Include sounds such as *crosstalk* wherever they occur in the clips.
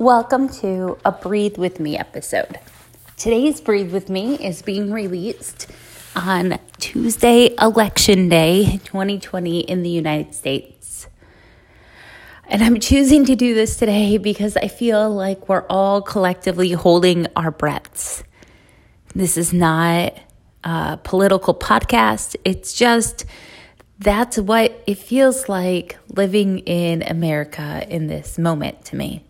Welcome to a Breathe With Me episode. Today's Breathe With Me is being released on Tuesday, Election Day 2020 in the United States. And I'm choosing to do this today because I feel like we're all collectively holding our breaths. This is not a political podcast, it's just that's what it feels like living in America in this moment to me.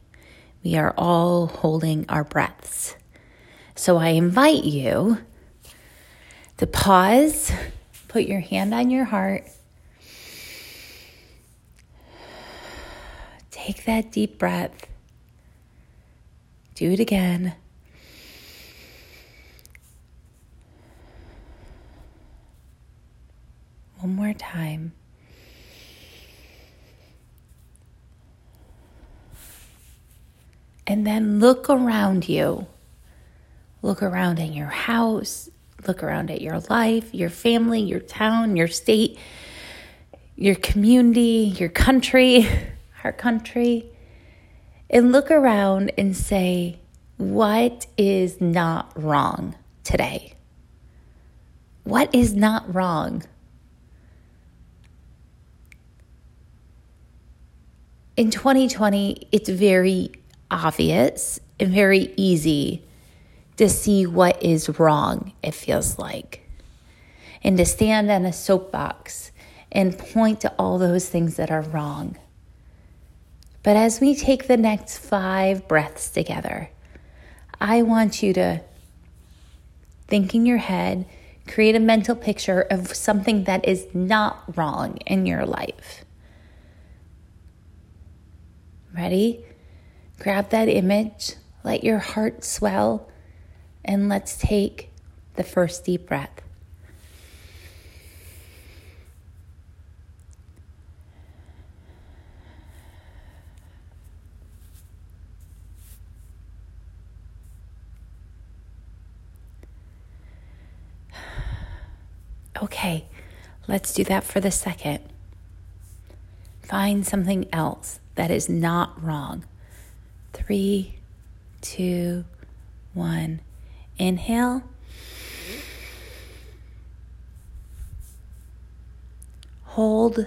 We are all holding our breaths. So I invite you to pause, put your hand on your heart, take that deep breath, do it again. One more time. And then look around you. Look around in your house, look around at your life, your family, your town, your state, your community, your country, *laughs* our country. And look around and say, what is not wrong today? What is not wrong? In 2020, it's very obvious and very easy to see what is wrong, it feels like. And to stand on a soapbox and point to all those things that are wrong. But as we take the next five breaths together, I want you to think in your head, create a mental picture of something that is not wrong in your life. Ready? Grab that image, let your heart swell, and let's take the first deep breath. Okay, let's do that for the second. Find something else that is not wrong. Three, two, one. Inhale. Hold.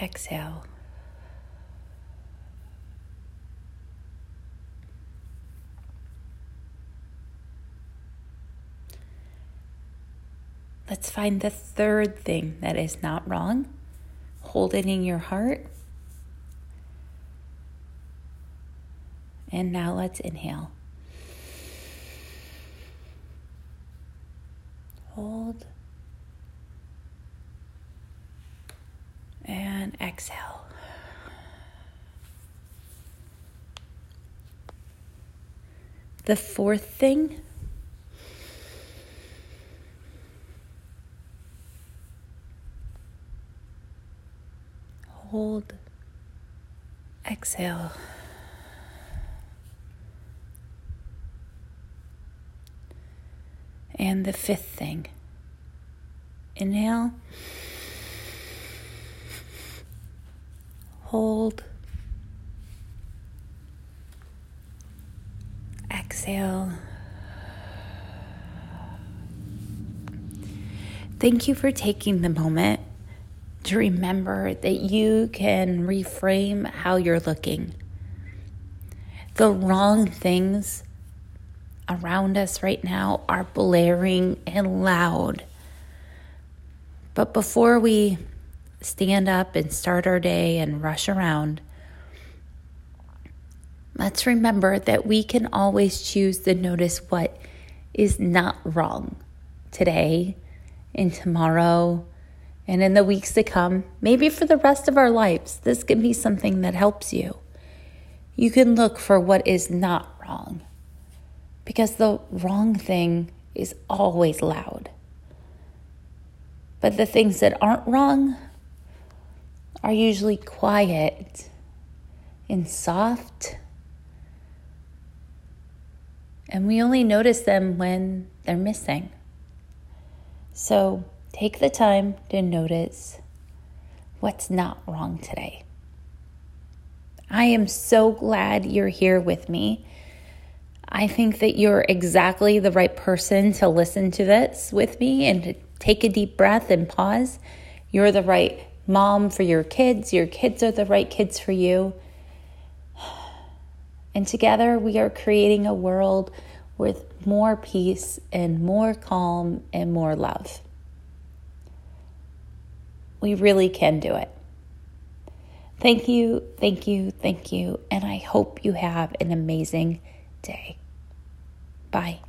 Exhale. Let's find the third thing that is not wrong. Hold it in your heart. And now let's inhale. Hold. And exhale. The fourth thing hold, exhale. And the fifth thing inhale, hold, exhale. Thank you for taking the moment to remember that you can reframe how you're looking. The wrong things around us right now are blaring and loud. But before we stand up and start our day and rush around, let's remember that we can always choose to notice what is not wrong today and tomorrow and in the weeks to come, maybe for the rest of our lives. This can be something that helps you. You can look for what is not wrong because the wrong thing is always loud. But the things that aren't wrong are usually quiet and soft. And we only notice them when they're missing. So take the time to notice what's not wrong today. I am so glad you're here with me. I think that you're exactly the right person to listen to this with me and to take a deep breath and pause. You're the right mom for your kids. Your kids are the right kids for you. *sighs* And together we are creating a world with more peace and more calm and more love. We really can do it. Thank you, thank you, thank you. And I hope you have an amazing day. Bye.